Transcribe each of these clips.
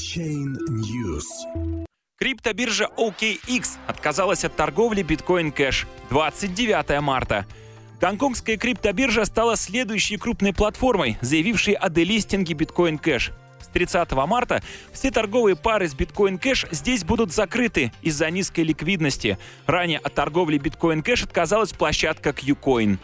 Chain News. Криптобиржа OKX отказалась от торговли биткоин кэш 29 марта. Гонконгская криптобиржа стала следующей крупной платформой, заявившей о делистинге биткоин кэш. С 30 марта все торговые пары с биткоин кэш здесь будут закрыты из-за низкой ликвидности. Ранее от торговли биткоин кэш отказалась площадка QCoin.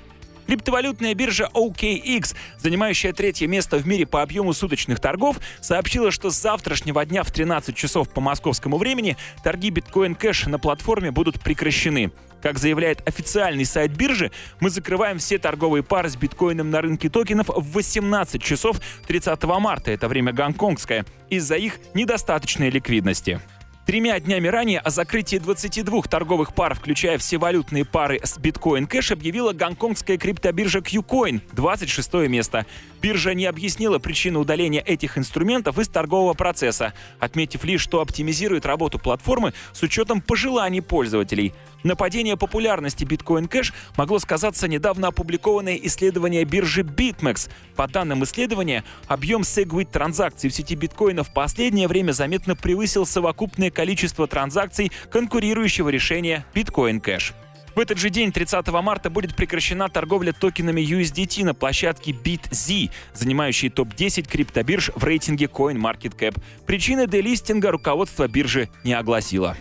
Криптовалютная биржа OKX, занимающая третье место в мире по объему суточных торгов, сообщила, что с завтрашнего дня в 13 часов по московскому времени торги биткоин кэш на платформе будут прекращены. Как заявляет официальный сайт биржи, мы закрываем все торговые пары с биткоином на рынке токенов в 18 часов 30 марта, это время гонконгское, из-за их недостаточной ликвидности. Тремя днями ранее о закрытии 22 торговых пар, включая все валютные пары с биткоин кэш, объявила гонконгская криптобиржа QCoin, 26 место. Биржа не объяснила причину удаления этих инструментов из торгового процесса, отметив лишь, что оптимизирует работу платформы с учетом пожеланий пользователей. Нападение популярности Bitcoin Cash могло сказаться недавно опубликованное исследование биржи BitMEX. По данным исследования, объем Segwit транзакций в сети биткоина в последнее время заметно превысил совокупное количество транзакций конкурирующего решения Bitcoin Cash. В этот же день, 30 марта, будет прекращена торговля токенами USDT на площадке BitZ, занимающей топ-10 криптобирж в рейтинге CoinMarketCap. Причины делистинга руководство биржи не огласило.